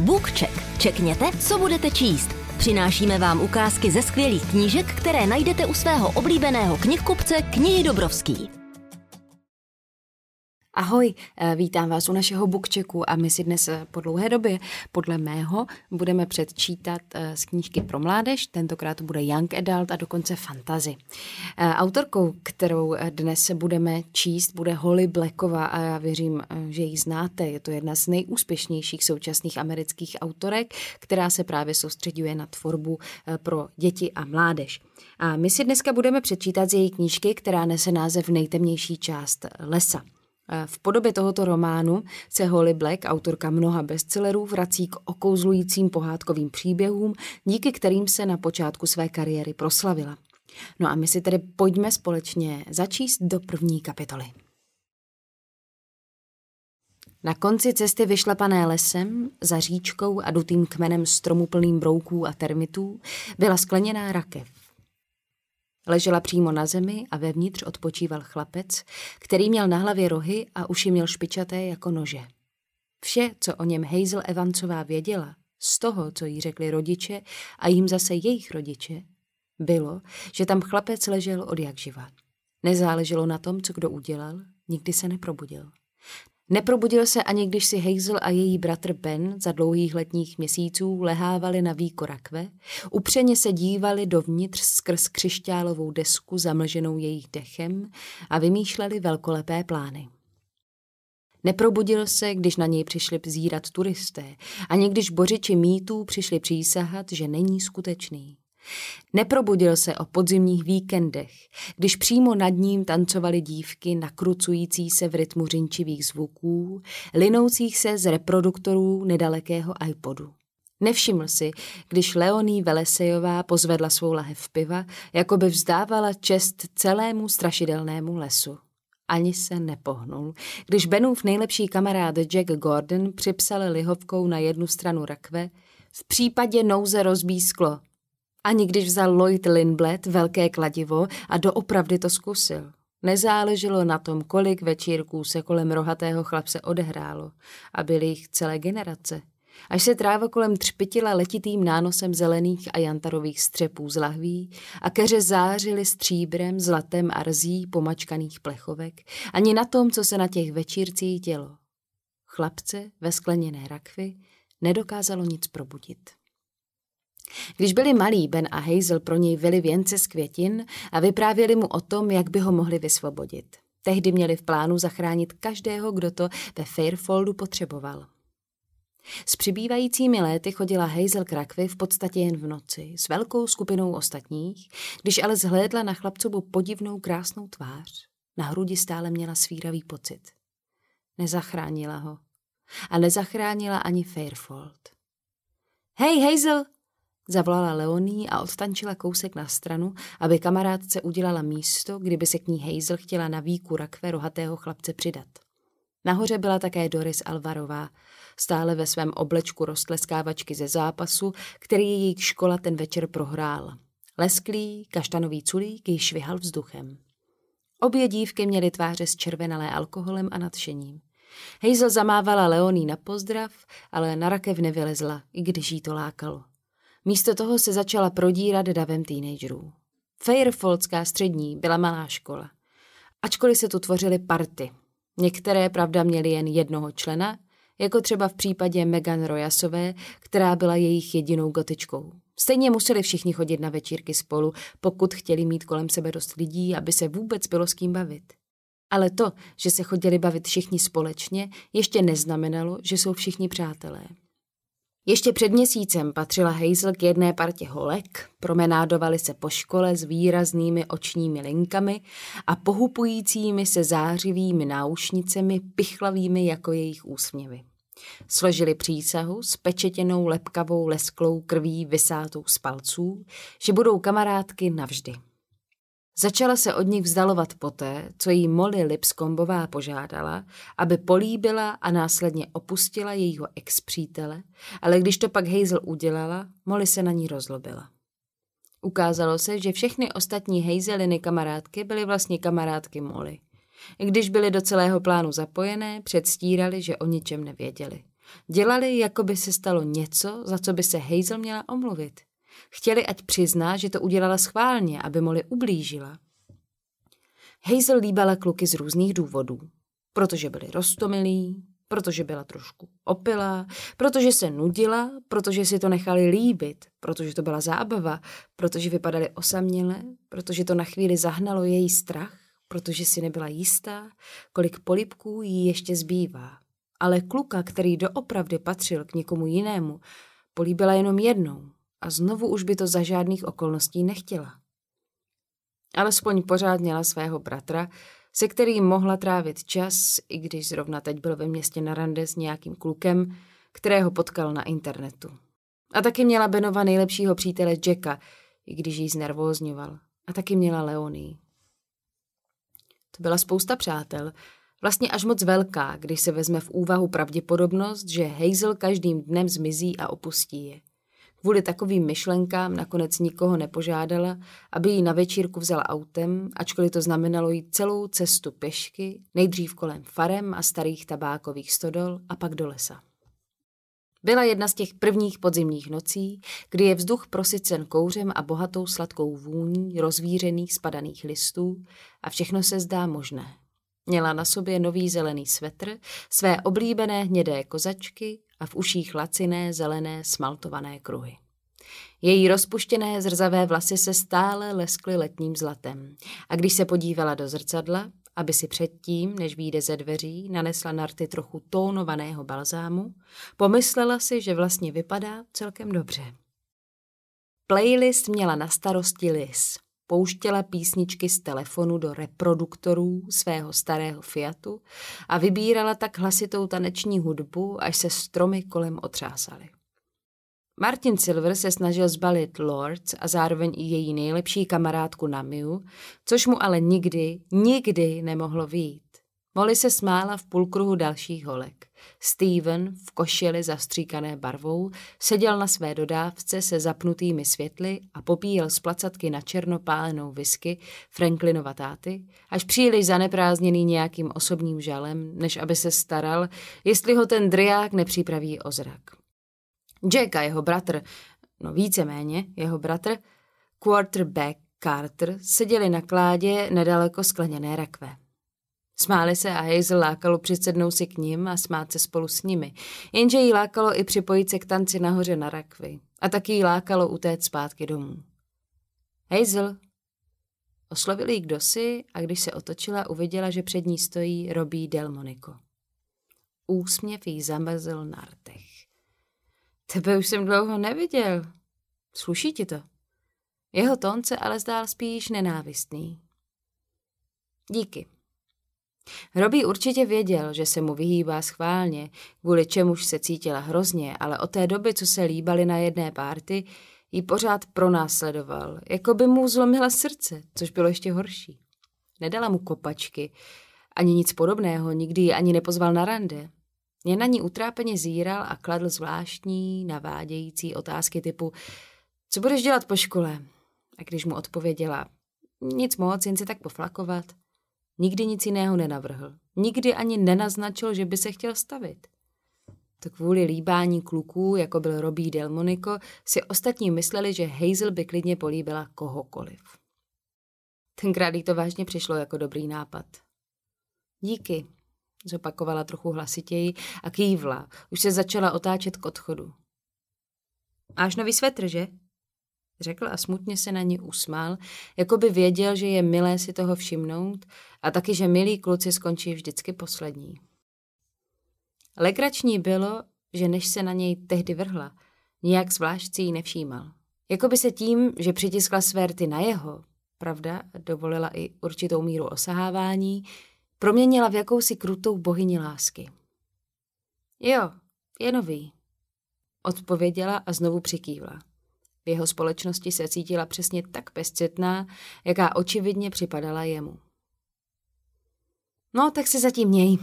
BookCheck. Čekněte, co budete číst. Přinášíme vám ukázky ze skvělých knížek, které najdete u svého oblíbeného knihkupce Knihy Dobrovský. Ahoj, eh, vítám vás u našeho bookchecku a my si dnes eh, po dlouhé době, podle mého, budeme předčítat eh, z knížky pro mládež, tentokrát to bude Young Adult a dokonce Fantasy. Autorkou, kterou dnes budeme číst, bude Holly Blacková a já věřím, že ji znáte. Je to jedna z nejúspěšnějších současných amerických autorek, která se právě soustředuje na tvorbu pro děti a mládež. A my si dneska budeme předčítat z její knížky, která nese název Nejtemnější část lesa. V podobě tohoto románu se Holly Black, autorka mnoha bestsellerů, vrací k okouzlujícím pohádkovým příběhům, díky kterým se na počátku své kariéry proslavila. No a my si tedy pojďme společně začíst do první kapitoly. Na konci cesty vyšlepané lesem, za říčkou a dutým kmenem stromu plným brouků a termitů byla skleněná rakev. Ležela přímo na zemi a vevnitř odpočíval chlapec, který měl na hlavě rohy a uši měl špičaté jako nože. Vše, co o něm Hazel Evancová věděla, z toho, co jí řekli rodiče a jim zase jejich rodiče, bylo, že tam chlapec ležel od jak živa. Nezáleželo na tom, co kdo udělal, nikdy se neprobudil. Neprobudil se ani když si Hazel a její bratr Ben za dlouhých letních měsíců lehávali na víko rakve, upřeně se dívali dovnitř skrz křišťálovou desku zamlženou jejich dechem a vymýšleli velkolepé plány. Neprobudil se, když na něj přišli zírat turisté, ani když bořiči mýtů přišli přísahat, že není skutečný. Neprobudil se o podzimních víkendech, když přímo nad ním tancovaly dívky nakrucující se v rytmu řinčivých zvuků, linoucích se z reproduktorů nedalekého iPodu. Nevšiml si, když Leoní Velesejová pozvedla svou lahev piva, jako by vzdávala čest celému strašidelnému lesu. Ani se nepohnul, když Benův nejlepší kamarád Jack Gordon připsal lihovkou na jednu stranu rakve, v případě nouze rozbí sklo, ani když vzal Lloyd Lindblad velké kladivo a doopravdy to zkusil. Nezáleželo na tom, kolik večírků se kolem rohatého chlapce odehrálo a byly jich celé generace. Až se tráva kolem třpitila letitým nánosem zelených a jantarových střepů z lahví a keře zářily stříbrem, zlatem a rzí pomačkaných plechovek, ani na tom, co se na těch večírcích dělo. Chlapce ve skleněné rakvi nedokázalo nic probudit. Když byli malí, Ben a Hazel pro něj vyli věnce z květin a vyprávěli mu o tom, jak by ho mohli vysvobodit. Tehdy měli v plánu zachránit každého, kdo to ve Fairfoldu potřeboval. S přibývajícími léty chodila Hazel k rakvi v podstatě jen v noci, s velkou skupinou ostatních, když ale zhlédla na chlapcovu podivnou krásnou tvář. Na hrudi stále měla svíravý pocit. Nezachránila ho. A nezachránila ani Fairfold. Hej, Hazel, Zavolala Leoní a odtančila kousek na stranu, aby kamarádce udělala místo, kdyby se k ní Hazel chtěla na výku rakve rohatého chlapce přidat. Nahoře byla také Doris Alvarová, stále ve svém oblečku rostleskávačky ze zápasu, který jejich škola ten večer prohrál. Lesklý, kaštanový culík ji švihal vzduchem. Obě dívky měly tváře zčervenalé alkoholem a nadšením. Hazel zamávala Leoní na pozdrav, ale na rakev nevylezla, i když jí to lákalo. Místo toho se začala prodírat davem teenagerů. Fairfoldská střední byla malá škola. Ačkoliv se tu tvořily party. Některé, pravda, měly jen jednoho člena, jako třeba v případě Megan Royasové, která byla jejich jedinou gotičkou. Stejně museli všichni chodit na večírky spolu, pokud chtěli mít kolem sebe dost lidí, aby se vůbec bylo s kým bavit. Ale to, že se chodili bavit všichni společně, ještě neznamenalo, že jsou všichni přátelé. Ještě před měsícem patřila Hazel k jedné partě holek, promenádovali se po škole s výraznými očními linkami a pohupujícími se zářivými náušnicemi, pichlavými jako jejich úsměvy. Složili přísahu s pečetěnou lepkavou lesklou krví vysátou z palců, že budou kamarádky navždy. Začala se od nich vzdalovat poté, co jí Molly Lipskombová požádala, aby políbila a následně opustila jejího ex-přítele, ale když to pak Hazel udělala, Molly se na ní rozlobila. Ukázalo se, že všechny ostatní Hazeliny kamarádky byly vlastně kamarádky Molly. Když byly do celého plánu zapojené, předstírali, že o ničem nevěděli. Dělali, jako by se stalo něco, za co by se Hazel měla omluvit. Chtěli, ať přizná, že to udělala schválně, aby Molly ublížila. Hazel líbala kluky z různých důvodů. Protože byli rostomilí, protože byla trošku opilá, protože se nudila, protože si to nechali líbit, protože to byla zábava, protože vypadali osaměle, protože to na chvíli zahnalo její strach, protože si nebyla jistá, kolik polipků jí ještě zbývá. Ale kluka, který doopravdy patřil k někomu jinému, políbila jenom jednou a znovu už by to za žádných okolností nechtěla. Alespoň pořád měla svého bratra, se kterým mohla trávit čas, i když zrovna teď byl ve městě na rande s nějakým klukem, kterého potkal na internetu. A taky měla Benova nejlepšího přítele Jacka, i když jí znervózňoval. A taky měla Leonii. To byla spousta přátel, vlastně až moc velká, když se vezme v úvahu pravděpodobnost, že Hazel každým dnem zmizí a opustí je. Kvůli takovým myšlenkám nakonec nikoho nepožádala, aby ji na večírku vzala autem, ačkoliv to znamenalo jít celou cestu pešky, nejdřív kolem farem a starých tabákových stodol a pak do lesa. Byla jedna z těch prvních podzimních nocí, kdy je vzduch prosycen kouřem a bohatou sladkou vůní rozvířených spadaných listů a všechno se zdá možné. Měla na sobě nový zelený svetr, své oblíbené hnědé kozačky a v uších laciné zelené smaltované kruhy. Její rozpuštěné zrzavé vlasy se stále leskly letním zlatem a když se podívala do zrcadla, aby si předtím, než vyjde ze dveří, nanesla na rty trochu tónovaného balzámu, pomyslela si, že vlastně vypadá celkem dobře. Playlist měla na starosti Liz. Pouštěla písničky z telefonu do reproduktorů svého starého Fiatu a vybírala tak hlasitou taneční hudbu, až se stromy kolem otřásaly. Martin Silver se snažil zbalit Lords a zároveň i její nejlepší kamarádku Namiu, což mu ale nikdy, nikdy nemohlo výjít. Molly se smála v půlkruhu dalších holek. Steven v košili zastříkané barvou seděl na své dodávce se zapnutými světly a popíjel z placatky na černo pálenou whisky Franklinova táty, až příliš zaneprázdněný nějakým osobním žalem, než aby se staral, jestli ho ten driák nepřipraví o zrak. Jack a jeho bratr, no víceméně jeho bratr, quarterback Carter, seděli na kládě nedaleko skleněné rakve. Smáli se a Hazel lákalo přisednout si k ním a smát se spolu s nimi, jenže jí lákalo i připojit se k tanci nahoře na rakvi a taky jí lákalo utéct zpátky domů. Hazel! Oslovil jí kdosi a když se otočila, uviděla, že před ní stojí Robí Delmonico. Úsměv jí zamrzl na rtech. Tebe už jsem dlouho neviděl. Sluší ti to? Jeho tón se ale zdál spíš nenávistný. Díky. Robí určitě věděl, že se mu vyhýbá schválně, kvůli čemuž se cítila hrozně, ale od té doby, co se líbali na jedné párty, ji pořád pronásledoval, jako by mu zlomila srdce, což bylo ještě horší. Nedala mu kopačky, ani nic podobného, nikdy ji ani nepozval na rande. Jen na ní utrápeně zíral a kladl zvláštní, navádějící otázky typu co budeš dělat po škole? A když mu odpověděla, nic moc, jen si tak poflakovat – Nikdy nic jiného nenavrhl. Nikdy ani nenaznačil, že by se chtěl stavit. To kvůli líbání kluků, jako byl Robí Delmonico, si ostatní mysleli, že Hazel by klidně políbila kohokoliv. Tenkrát jí to vážně přišlo jako dobrý nápad. Díky, zopakovala trochu hlasitěji a kývla. Už se začala otáčet k odchodu. Máš nový svetr, že? Řekl a smutně se na ní usmál, jako by věděl, že je milé si toho všimnout a taky, že milí kluci skončí vždycky poslední. Legrační bylo, že než se na něj tehdy vrhla, nijak zvlášť si ji nevšímal. Jako by se tím, že přitiskla své rty na jeho, pravda, dovolila i určitou míru osahávání, proměnila v jakousi krutou bohyni lásky. Jo, je nový, odpověděla a znovu přikývla. Jeho společnosti se cítila přesně tak bezcitná, jaká očividně připadala jemu. No, tak si zatím měj.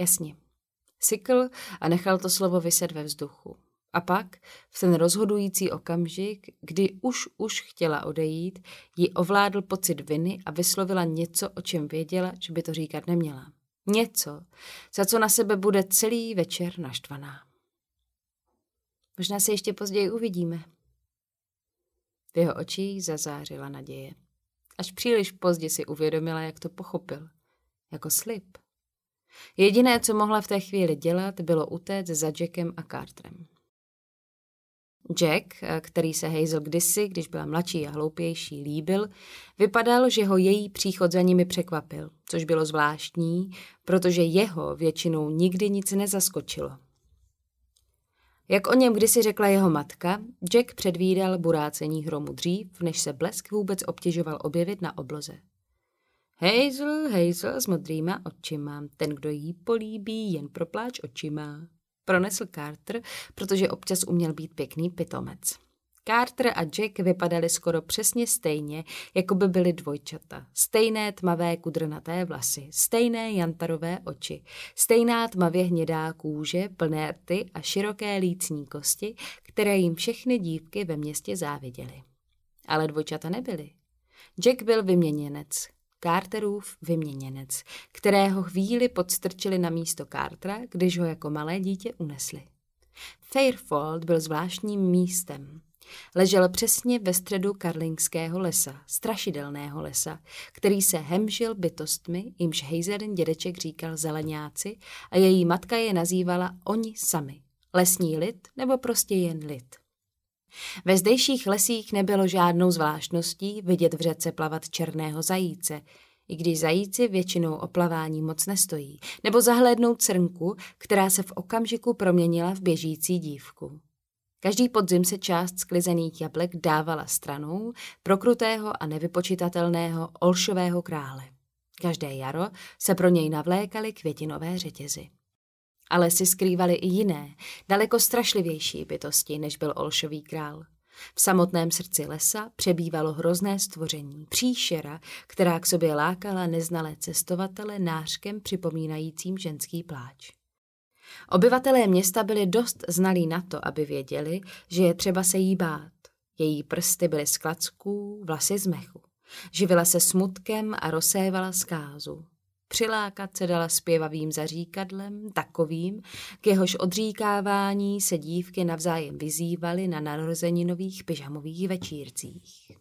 Jasně. Sykl a nechal to slovo vyset ve vzduchu. A pak, v ten rozhodující okamžik, kdy už už chtěla odejít, ji ovládl pocit viny a vyslovila něco, o čem věděla, že by to říkat neměla. Něco, za co na sebe bude celý večer naštvaná. Možná se ještě později uvidíme. V jeho očích zazářila naděje. Až příliš pozdě si uvědomila, jak to pochopil. Jako slib. Jediné, co mohla v té chvíli dělat, bylo utéct za Jackem a Carterem. Jack, který se Hazel kdysi, když byla mladší a hloupější, líbil, vypadal, že ho její příchod za nimi překvapil, což bylo zvláštní, protože jeho většinou nikdy nic nezaskočilo. Jak o něm kdysi řekla jeho matka, Jack předvídal burácení hromu dřív, než se blesk vůbec obtěžoval objevit na obloze. Hazel, Hazel s modrýma očima, ten, kdo jí políbí, jen propláč očima. Pronesl Carter, protože občas uměl být pěkný pitomec. Carter a Jack vypadali skoro přesně stejně, jako by byly dvojčata. Stejné tmavé kudrnaté vlasy, stejné jantarové oči, stejná tmavě hnědá kůže, plné rty a široké lícní kosti, které jim všechny dívky ve městě záviděly. Ale dvojčata nebyly. Jack byl vyměněnec, Carterův vyměněnec, kterého chvíli podstrčili na místo Cartera, když ho jako malé dítě unesli. Fairfold byl zvláštním místem. Ležel přesně ve středu karlingského lesa, strašidelného lesa, který se hemžil bytostmi, jimž Hazelin dědeček říkal zeleňáci a její matka je nazývala oni sami. Lesní lid nebo prostě jen lid. Ve zdejších lesích nebylo žádnou zvláštností vidět v řece plavat černého zajíce, i když zajíci většinou o plavání moc nestojí, nebo zahlédnout crnku, která se v okamžiku proměnila v běžící dívku. Každý podzim se část sklizených jablek dávala stranou prokrutého a nevypočitatelného olšového krále. Každé jaro se pro něj navlékaly květinové řetězy. Ale si skrývaly i jiné, daleko strašlivější bytosti, než byl Olšový král. V samotném srdci lesa přebývalo hrozné stvoření, příšera, která k sobě lákala neznalé cestovatele nářkem připomínajícím ženský pláč. Obyvatelé města byli dost znalí na to, aby věděli, že je třeba se jí bát. Její prsty byly z klacků, vlasy z mechu. Živila se smutkem a rozsévala zkázu. Přilákat se dala zpěvavým zaříkadlem, takovým, k jehož odříkávání se dívky navzájem vyzývaly na narozeninových pyžamových večírcích.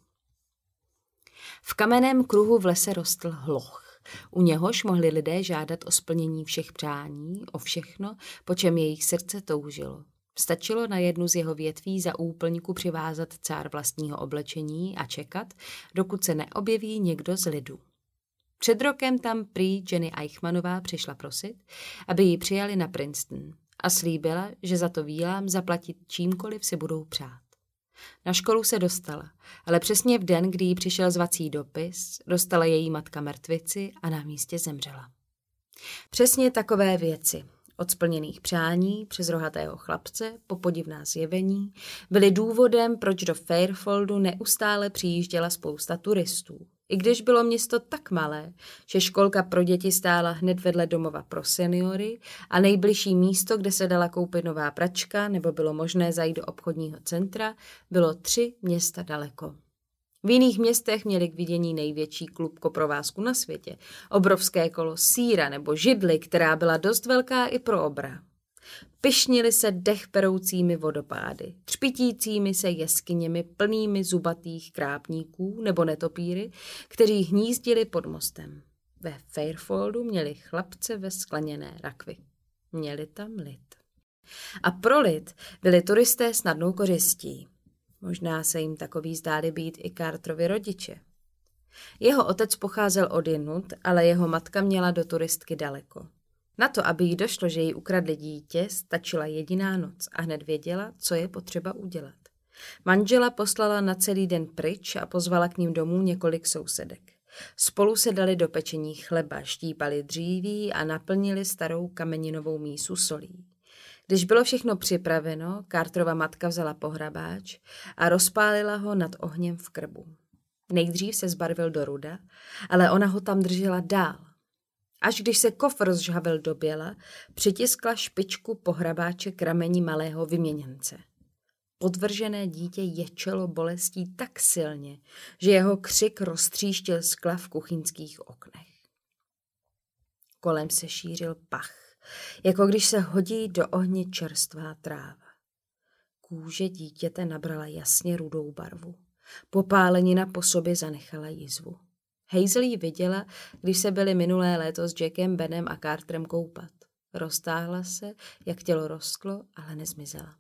V kamenném kruhu v lese rostl hloch. U něhož mohli lidé žádat o splnění všech přání, o všechno, po čem jejich srdce toužilo. Stačilo na jednu z jeho větví za úplňku přivázat cár vlastního oblečení a čekat, dokud se neobjeví někdo z lidu. Před rokem tam prý Jenny Eichmanová přišla prosit, aby ji přijali na Princeton a slíbila, že za to výlám zaplatit čímkoliv si budou přát. Na školu se dostala, ale přesně v den, kdy jí přišel zvací dopis, dostala její matka mrtvici a na místě zemřela. Přesně takové věci, od splněných přání přes rohatého chlapce po podivná zjevení, byly důvodem, proč do Fairfoldu neustále přijížděla spousta turistů. I když bylo město tak malé, že školka pro děti stála hned vedle domova pro seniory a nejbližší místo, kde se dala koupit nová pračka nebo bylo možné zajít do obchodního centra, bylo tři města daleko. V jiných městech měli k vidění největší klub koprovázku na světě, obrovské kolo síra nebo židly, která byla dost velká i pro obra. Pyšnili se dech peroucími vodopády, třpitícími se jeskyněmi plnými zubatých krápníků nebo netopíry, kteří hnízdili pod mostem. Ve Fairfoldu měli chlapce ve skleněné rakvi. Měli tam lid. A pro lid byli turisté snadnou kořistí. Možná se jim takový zdáli být i Carterovi rodiče. Jeho otec pocházel od jinut, ale jeho matka měla do turistky daleko. Na to, aby jí došlo, že jí ukradli dítě, stačila jediná noc a hned věděla, co je potřeba udělat. Manžela poslala na celý den pryč a pozvala k ním domů několik sousedek. Spolu se dali do pečení chleba, štípali dříví a naplnili starou kameninovou mísu solí. Když bylo všechno připraveno, Carterova matka vzala pohrabáč a rozpálila ho nad ohněm v krbu. Nejdřív se zbarvil do ruda, ale ona ho tam držela dál. Až když se kofr zžhavil do běla, přitiskla špičku pohrabáče k rameni malého vyměněnce. Podvržené dítě ječelo bolestí tak silně, že jeho křik roztříštil skla v kuchyňských oknech. Kolem se šířil pach, jako když se hodí do ohně čerstvá tráva. Kůže dítěte nabrala jasně rudou barvu. Popálenina po sobě zanechala jizvu. Hazel ji viděla, když se byli minulé léto s Jackem, Benem a Carterem koupat. Roztáhla se, jak tělo rostlo, ale nezmizela.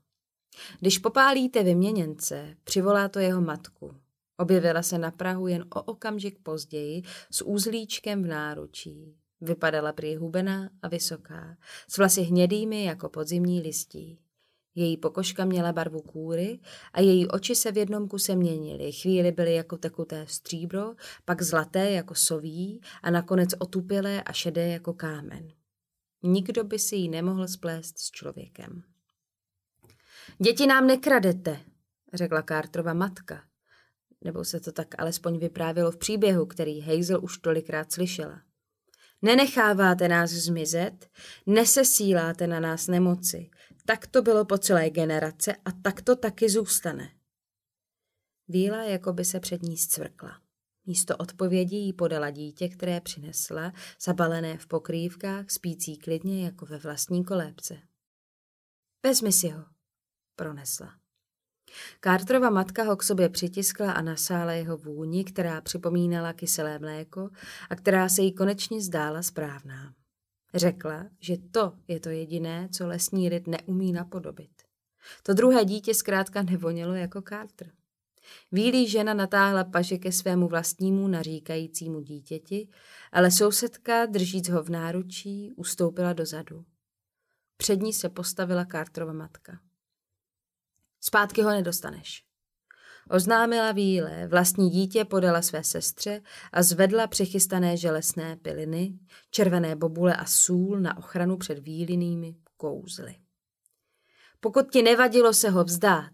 Když popálíte vyměněnce, přivolá to jeho matku. Objevila se na Prahu jen o okamžik později s úzlíčkem v náručí. Vypadala prý hubená a vysoká, s vlasy hnědými jako podzimní listí. Její pokožka měla barvu kůry a její oči se v jednom kuse měnily. Chvíli byly jako tekuté stříbro, pak zlaté jako soví a nakonec otupilé a šedé jako kámen. Nikdo by si ji nemohl splést s člověkem. Děti nám nekradete, řekla Carterova matka. Nebo se to tak alespoň vyprávělo v příběhu, který Hazel už tolikrát slyšela. Nenecháváte nás zmizet, nesesíláte na nás nemoci. Tak to bylo po celé generace a tak to taky zůstane. Víla jako by se před ní zcvrkla. Místo odpovědi jí podala dítě, které přinesla, zabalené v pokrývkách, spící klidně jako ve vlastní kolébce. Vezmi si ho, pronesla. Carterova matka ho k sobě přitiskla a nasála jeho vůni, která připomínala kyselé mléko a která se jí konečně zdála správná. Řekla, že to je to jediné, co lesní lid neumí napodobit. To druhé dítě zkrátka nevonělo jako Carter. Vílí žena natáhla paže ke svému vlastnímu naříkajícímu dítěti, ale sousedka, držíc ho v náručí, ustoupila dozadu. Před ní se postavila Carterova matka. Zpátky ho nedostaneš. Oznámila Víle, vlastní dítě podala své sestře a zvedla přichystané železné piliny, červené bobule a sůl na ochranu před výlinými kouzly. Pokud ti nevadilo se ho vzdát,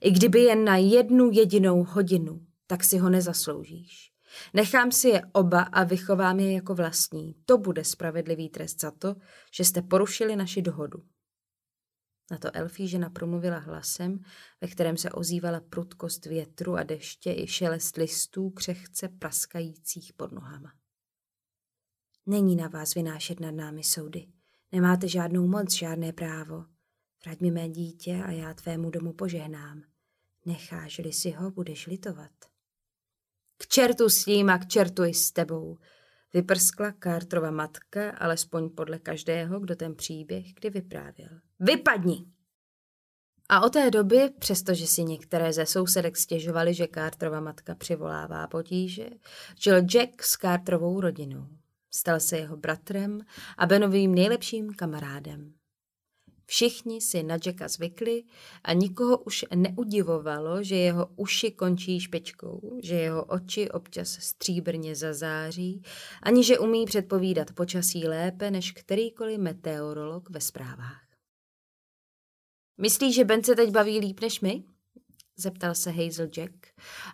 i kdyby jen na jednu jedinou hodinu, tak si ho nezasloužíš. Nechám si je oba a vychovám je jako vlastní. To bude spravedlivý trest za to, že jste porušili naši dohodu. Na to elfí žena promluvila hlasem, ve kterém se ozývala prudkost větru a deště i šelest listů křehce praskajících pod nohama. Není na vás vynášet nad námi soudy. Nemáte žádnou moc, žádné právo. Vrať mi mé dítě a já tvému domu požehnám. Necháš-li si ho, budeš litovat. K čertu s ním a k čertu i s tebou, vyprskla Cartrova matka, alespoň podle každého, kdo ten příběh kdy vyprávěl. Vypadni! A o té doby, přestože si některé ze sousedek stěžovali, že Carterova matka přivolává potíže, žil Jack s Carterovou rodinou. Stal se jeho bratrem a Benovým nejlepším kamarádem. Všichni si na Jacka zvykli a nikoho už neudivovalo, že jeho uši končí špičkou, že jeho oči občas stříbrně zazáří, ani že umí předpovídat počasí lépe než kterýkoliv meteorolog ve zprávách. Myslíš, že Ben se teď baví líp než my? Zeptal se Hazel Jack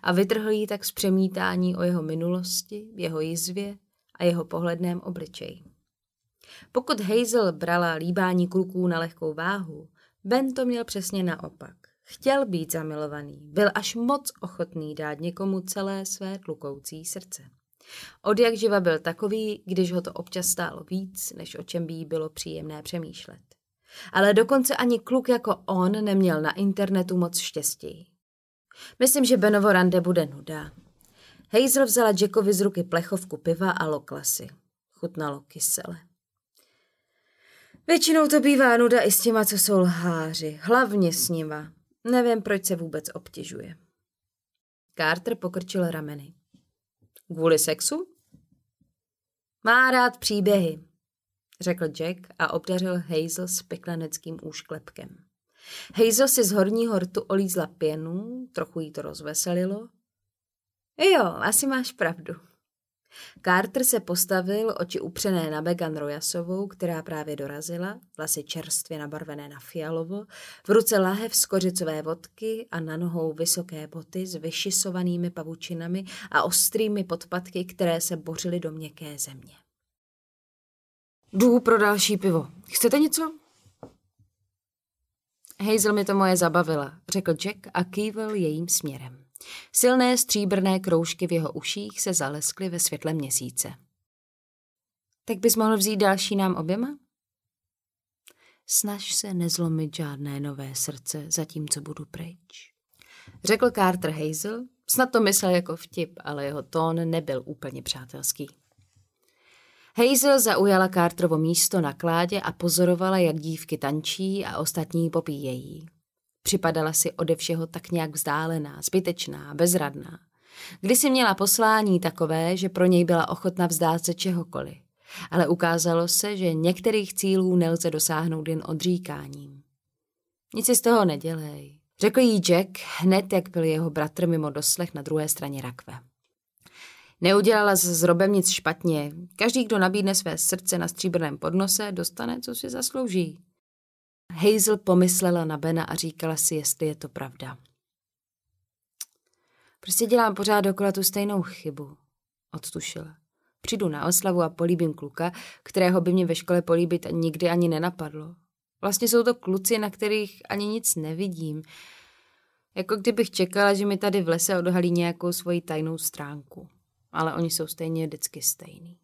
a vytrhl jí tak z přemítání o jeho minulosti, jeho jizvě a jeho pohledném obličeji. Pokud Hazel brala líbání kluků na lehkou váhu, Ben to měl přesně naopak. Chtěl být zamilovaný, byl až moc ochotný dát někomu celé své tlukoucí srdce. Od jak živa byl takový, když ho to občas stálo víc, než o čem by jí bylo příjemné přemýšlet. Ale dokonce ani kluk jako on neměl na internetu moc štěstí. Myslím, že Benovo rande bude nuda. Hazel vzala Jackovi z ruky plechovku piva a loklasy. Chutnalo kysele. Většinou to bývá nuda i s těma, co jsou lháři. Hlavně s nima. Nevím, proč se vůbec obtěžuje. Carter pokrčil rameny. Kvůli sexu? Má rád příběhy, řekl Jack a obdařil Hazel s peklaneckým úšklepkem. Hazel si z horního rtu olízla pěnu, trochu jí to rozveselilo. Jo, asi máš pravdu. Carter se postavil, oči upřené na Megan Royasovou, která právě dorazila, vlasy čerstvě nabarvené na fialovo, v ruce lahev z kořicové vodky a na nohou vysoké boty s vyšisovanými pavučinami a ostrými podpatky, které se bořily do měkké země. Jdu pro další pivo. Chcete něco? Hazel mi to moje zabavila, řekl Jack a kývil jejím směrem. Silné stříbrné kroužky v jeho uších se zaleskly ve světle měsíce. Tak bys mohl vzít další nám oběma? Snaž se nezlomit žádné nové srdce, zatímco budu pryč. Řekl Carter Hazel, snad to myslel jako vtip, ale jeho tón nebyl úplně přátelský. Hazel zaujala Carterovo místo na kládě a pozorovala, jak dívky tančí a ostatní popíjejí. Připadala si ode všeho tak nějak vzdálená, zbytečná, bezradná. Kdysi měla poslání takové, že pro něj byla ochotna vzdát se čehokoliv. Ale ukázalo se, že některých cílů nelze dosáhnout jen odříkáním. Nic si z toho nedělej, řekl jí Jack hned, jak byl jeho bratr mimo doslech na druhé straně rakve. Neudělala s Robem nic špatně. Každý, kdo nabídne své srdce na stříbrném podnose, dostane, co si zaslouží. Hazel pomyslela na Bena a říkala si, jestli je to pravda. Prostě dělám pořád dokola tu stejnou chybu, odtušila. Přijdu na oslavu a políbím kluka, kterého by mě ve škole políbit nikdy ani nenapadlo. Vlastně jsou to kluci, na kterých ani nic nevidím. Jako kdybych čekala, že mi tady v lese odhalí nějakou svoji tajnou stránku. Ale oni jsou stejně vždycky stejný.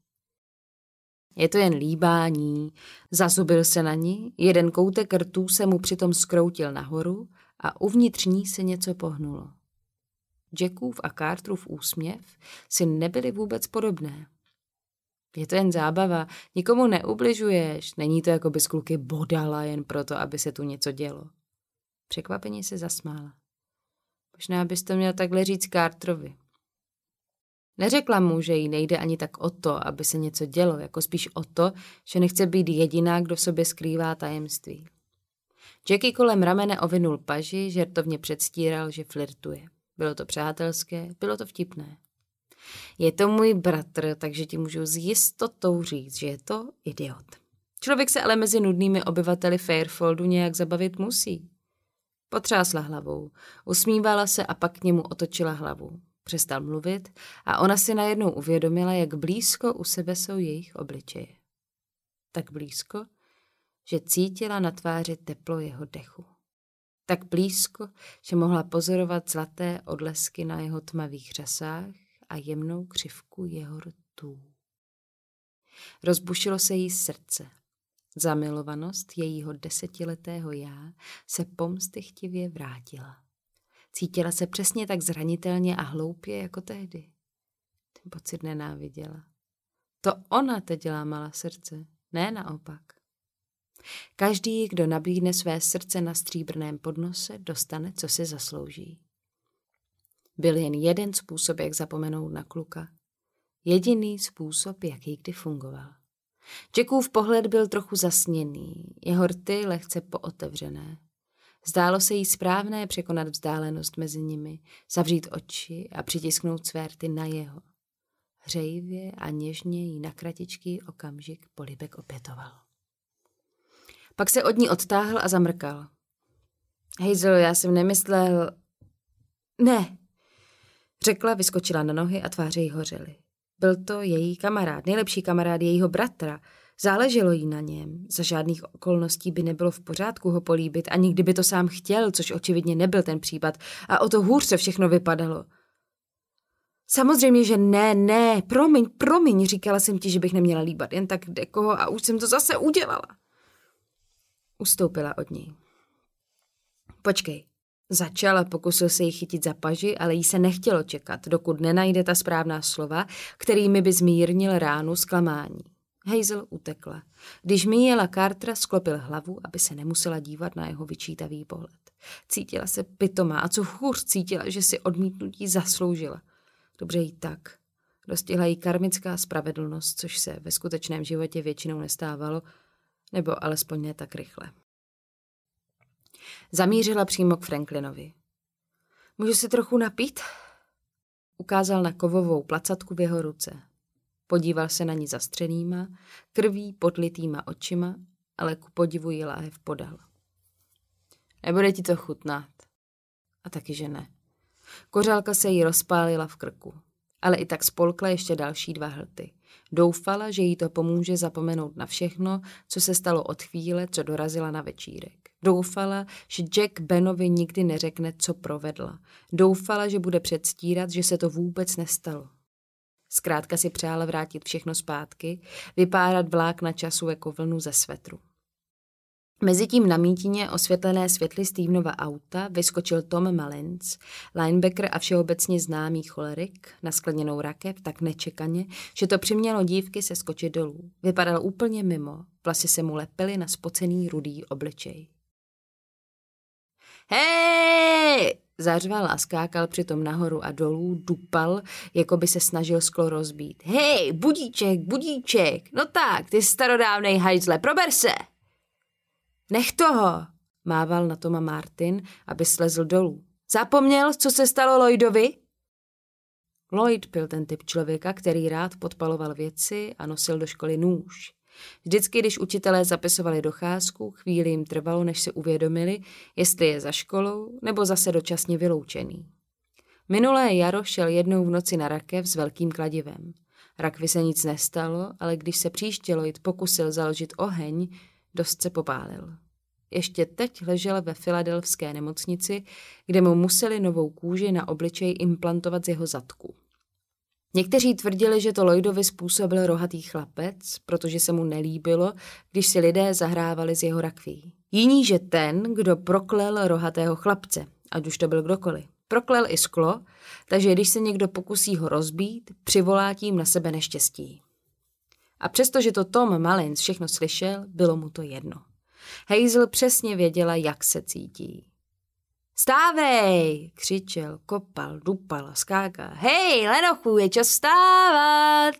Je to jen líbání. Zazubil se na ní, jeden koutek rtů se mu přitom skroutil nahoru a uvnitř ní se něco pohnulo. Jackův a Carterův úsměv si nebyly vůbec podobné. Je to jen zábava, nikomu neubližuješ, není to jako bys kluky bodala jen proto, aby se tu něco dělo. Překvapeně se zasmála. Možná bys to měl takhle říct Carterovi. Neřekla mu, že jí nejde ani tak o to, aby se něco dělo, jako spíš o to, že nechce být jediná, kdo v sobě skrývá tajemství. Jackie kolem ramene ovinul paži, žertovně předstíral, že flirtuje. Bylo to přátelské, bylo to vtipné. Je to můj bratr, takže ti můžu s jistotou říct, že je to idiot. Člověk se ale mezi nudnými obyvateli Fairfoldu nějak zabavit musí. Potřásla hlavou, usmívala se a pak k němu otočila hlavu. Přestal mluvit a ona si najednou uvědomila, jak blízko u sebe jsou jejich obličeje. Tak blízko, že cítila na tváři teplo jeho dechu. Tak blízko, že mohla pozorovat zlaté odlesky na jeho tmavých řasách a jemnou křivku jeho rtů. Rozbušilo se jí srdce. Zamilovanost jejího desetiletého já se pomstychtivě vrátila. Cítila se přesně tak zranitelně a hloupě jako tehdy. Ten pocit nenáviděla. To ona teď lámala srdce, ne naopak. Každý, kdo nabídne své srdce na stříbrném podnose, dostane, co si zaslouží. Byl jen jeden způsob, jak zapomenout na kluka. Jediný způsob, jaký kdy fungoval. Jackův pohled byl trochu zasněný, jeho rty lehce pootevřené. Zdálo se jí správné překonat vzdálenost mezi nimi, zavřít oči a přitisknout své rty na jeho. Hřejivě a něžně jí na kratičký okamžik polibek opětoval. Pak se od ní odtáhl a zamrkal. Hazel, já jsem nemyslel... Ne, Řekla, vyskočila na nohy a tváře jí hořely. Byl to její kamarád, nejlepší kamarád jejího bratra. Záleželo jí na něm. Za žádných okolností by nebylo v pořádku ho políbit, ani kdyby to sám chtěl, což očividně nebyl ten případ. A o to hůř se všechno vypadalo. Samozřejmě, že ne, ne, promiň, promiň, říkala jsem ti, že bych neměla líbat jen tak dekoho a už jsem to zase udělala. Ustoupila od něj. Počkej, Začal a pokusil se jí chytit za paži, ale jí se nechtělo čekat, dokud nenajde ta správná slova, kterými by zmírnil ránu zklamání. Hazel utekla. Když míjela Cartera, sklopil hlavu, aby se nemusela dívat na jeho vyčítavý pohled. Cítila se pitomá a co hůř cítila, že si odmítnutí zasloužila. Dobře jí tak. Dostihla jí karmická spravedlnost, což se ve skutečném životě většinou nestávalo, nebo alespoň ne tak rychle. Zamířila přímo k Franklinovi. Můžu si trochu napít? Ukázal na kovovou placatku v jeho ruce. Podíval se na ní zastřenýma, krví podlitýma očima, ale ku podivu ji láhev podal. Nebude ti to chutnat. A taky, že ne. Kořálka se jí rozpálila v krku, ale i tak spolkla ještě další dva hlty. Doufala, že jí to pomůže zapomenout na všechno, co se stalo od chvíle, co dorazila na večírek. Doufala, že Jack Benovi nikdy neřekne, co provedla. Doufala, že bude předstírat, že se to vůbec nestalo. Zkrátka si přála vrátit všechno zpátky, vypárat vlákna času jako vlnu ze svetru. Mezitím na mítině osvětlené světly Stevenova auta vyskočil Tom Malins, linebacker a všeobecně známý cholerik, na skleněnou rakev tak nečekaně, že to přimělo dívky se skočit dolů. Vypadal úplně mimo, vlasy se mu lepily na spocený rudý obličej. Hej! Zařval a skákal přitom nahoru a dolů, dupal, jako by se snažil sklo rozbít. Hej, budíček, budíček, no tak, ty starodávnej hajzle, prober se! Nech toho, mával na Toma Martin, aby slezl dolů. Zapomněl, co se stalo Lloydovi? Lloyd byl ten typ člověka, který rád podpaloval věci a nosil do školy nůž. Vždycky, když učitelé zapisovali docházku, chvíli jim trvalo, než si uvědomili, jestli je za školou nebo zase dočasně vyloučený. Minulé jaro šel jednou v noci na rakev s velkým kladivem. Rakvi se nic nestalo, ale když se příště Lloyd pokusil založit oheň, dost se popálil. Ještě teď ležel ve filadelfské nemocnici, kde mu museli novou kůži na obličej implantovat z jeho zadku. Někteří tvrdili, že to Lloydovi způsobil rohatý chlapec, protože se mu nelíbilo, když si lidé zahrávali z jeho rakví. Jiní, že ten, kdo proklel rohatého chlapce, ať už to byl kdokoliv. Proklel i sklo, takže když se někdo pokusí ho rozbít, přivolá tím na sebe neštěstí. A přestože to Tom Malins všechno slyšel, bylo mu to jedno. Hazel přesně věděla, jak se cítí. Stávej! křičel, kopal, dupal, skákal. Hej, lenochu, je čas stávat!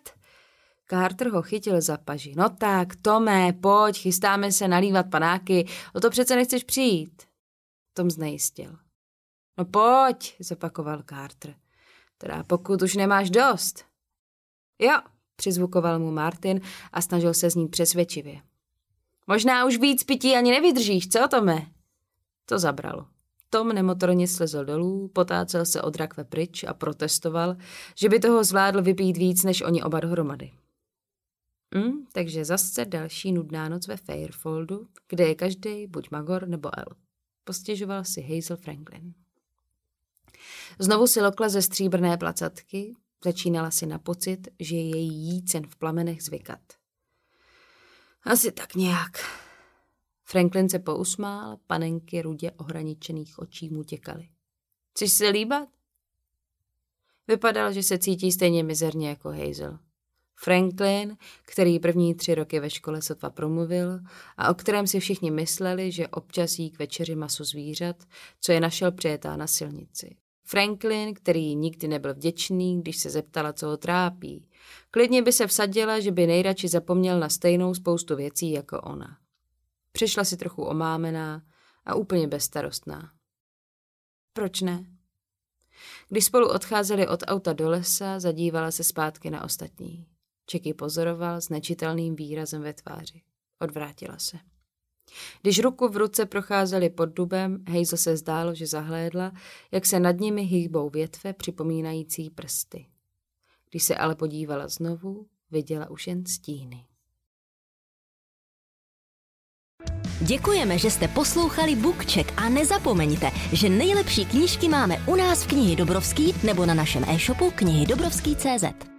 Carter ho chytil za paži. No tak, Tome, pojď, chystáme se nalívat panáky, o to přece nechceš přijít. Tom znejistil. No pojď, zopakoval Carter. Teda pokud už nemáš dost. Jo, přizvukoval mu Martin a snažil se znít přesvědčivě. Možná už víc pití ani nevydržíš, co Tome? To zabralo. Tom nemotorně slezl dolů, potácel se od rakve pryč a protestoval, že by toho zvládl vypít víc než oni oba dohromady. Hm, takže zase další nudná noc ve Fairfoldu, kde je každý buď Magor nebo El. Postěžoval si Hazel Franklin. Znovu si lokla ze stříbrné placatky, začínala si na pocit, že je její jícen v plamenech zvykat. Asi tak nějak, Franklin se pousmál, panenky rudě ohraničených očí mu těkaly. Chceš se líbat? Vypadal, že se cítí stejně mizerně jako Hazel. Franklin, který první tři roky ve škole sotva promluvil a o kterém si všichni mysleli, že občas jí k večeři maso zvířat, co je našel přijetá na silnici. Franklin, který nikdy nebyl vděčný, když se zeptala, co ho trápí. Klidně by se vsadila, že by nejradši zapomněl na stejnou spoustu věcí jako ona. Přišla si trochu omámená a úplně bezstarostná. Proč ne? Když spolu odcházeli od auta do lesa, zadívala se zpátky na ostatní. Čeky pozoroval s nečitelným výrazem ve tváři. Odvrátila se. Když ruku v ruce procházeli pod dubem, Hazel se zdálo, že zahlédla, jak se nad nimi hýbou větve připomínající prsty. Když se ale podívala znovu, viděla už jen stíny. Děkujeme, že jste poslouchali Bookcheck a nezapomeňte, že nejlepší knížky máme u nás v knihy Dobrovský nebo na našem e-shopu knihy Dobrovský.cz.